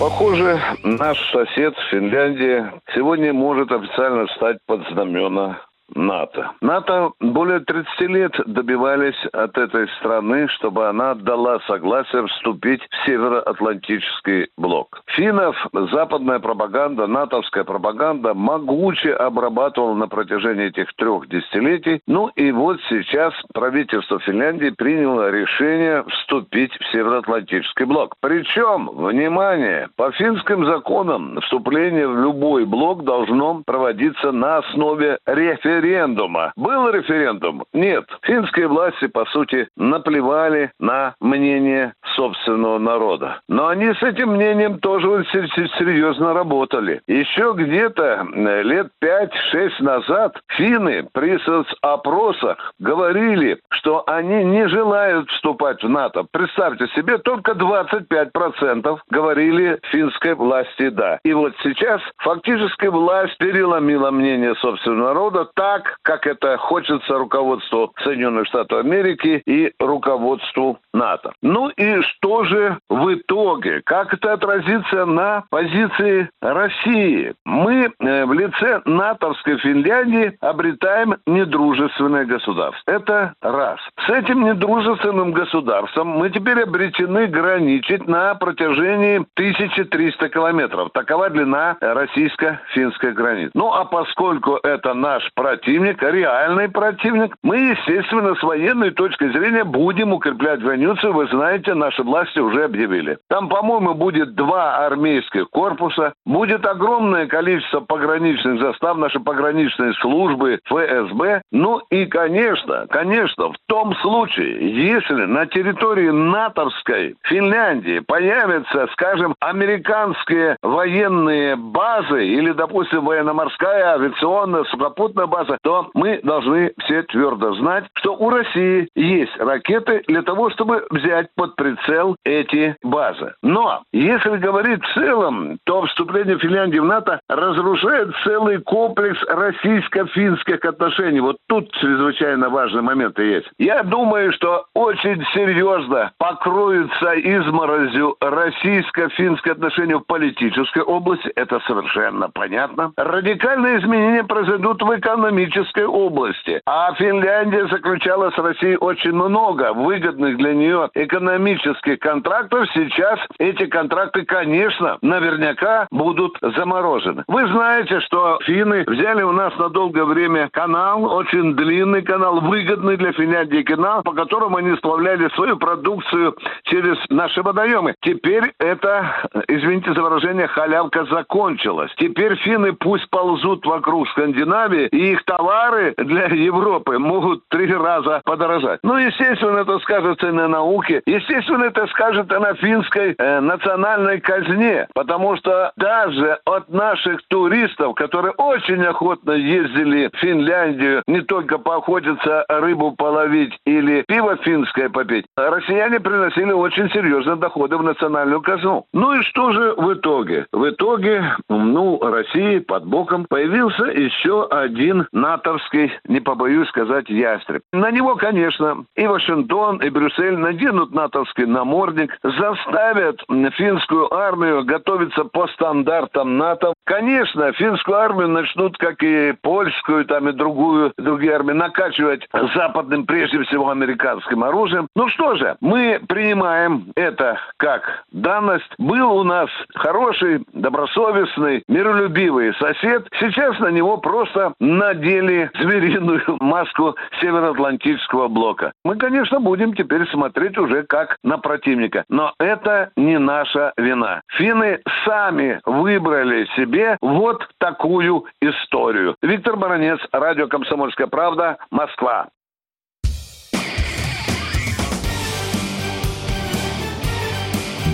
Похоже, наш сосед Финляндия сегодня может официально встать под знамена НАТО. НАТО более 30 лет добивались от этой страны, чтобы она дала согласие вступить в Североатлантический блок. Финнов западная пропаганда, натовская пропаганда могуче обрабатывала на протяжении этих трех десятилетий. Ну и вот сейчас правительство Финляндии приняло решение вступить в Североатлантический блок. Причем, внимание, по финским законам вступление в любой блок должно проводиться на основе референдума референдума. Был референдум? Нет. Финские власти, по сути, наплевали на мнение собственного народа. Но они с этим мнением тоже серьезно работали. Еще где-то э, лет 5-6 назад финны при опросах говорили, что они не желают вступать в НАТО. Представьте себе, только 25% говорили финской власти «да». И вот сейчас фактически власть переломила мнение собственного народа так, как это хочется руководству Соединенных Штатов Америки и руководству НАТО. Ну и что же в итоге? Как это отразится на позиции России? Мы э, в лице натовской Финляндии обретаем недружественное государство. Это раз. С этим недружественным государством мы теперь обретены граничить на протяжении 1300 километров. Такова длина российско-финской границы. Ну а поскольку это наш противник, реальный противник, мы, естественно, с военной точки зрения будем укреплять границу. Вы знаете, наши власти уже объявили. Там, по-моему, будет два армейских корпуса, будет огромное количество пограничных застав, наши пограничные службы, ФСБ. Ну и, конечно, конечно, в том случае, если на территории натовской Финляндии появятся, скажем, американские военные базы или, допустим, военно-морская, авиационная, сухопутная база, то мы должны все твердо знать, что у России есть ракеты для того, чтобы взять под прицел эти базы. Но если говорить в целом, то вступление Финляндии в НАТО разрушает целый комплекс российско-финских отношений. Вот тут чрезвычайно важные моменты есть. Я думаю, что очень серьезно покроются изморозью российско-финские отношения в политической области. Это совершенно понятно. Радикальные изменения произойдут в экономической области. А Финляндия заключала с Россией очень много выгодных для нее экономических контрактов. Сейчас эти контракты, конечно, наверняка будут заморожены. Вы знаете, что финны взяли у нас на долгое время канал, очень длинный канал, выгодный для Финляндии канал, по которому они сплавляли свою продукцию через наши водоемы. Теперь это, извините за выражение, халявка закончилась. Теперь финны пусть ползут вокруг Скандинавии, и их товары для Европы могут три раза подорожать. Ну, естественно, это скажется на науке. Естественно, это скажет и на финской э, национальной казне. Потому что даже от наших туристов, которые очень охотно ездили в Финляндию, не только поохотиться, рыбу половить или пиво финское попить, россияне приносили очень серьезные доходы в национальную казну. Ну и что же в итоге? В итоге, ну, России под боком появился еще один натовский, не побоюсь сказать, ястреб. На него, конечно, и Вашингтон, и Брюссель наденут натовский намордник, заставят финскую армию готовиться по стандартам НАТО. Конечно, финскую армию начнут, как и польскую, там и другую, другие армии, накачивать западным, прежде всего, американским оружием. Ну что же, мы принимаем это как данность. Был у нас хороший, добросовестный, миролюбивый сосед. Сейчас на него просто надели звериную маску Североатлантического блока. Мы, конечно, будем теперь смотреть уже как на противника. Но это не наша вина. Финны сами выбрали себе вот такую историю. Виктор Баранец, радио «Комсомольская правда», Москва.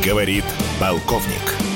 Говорит полковник.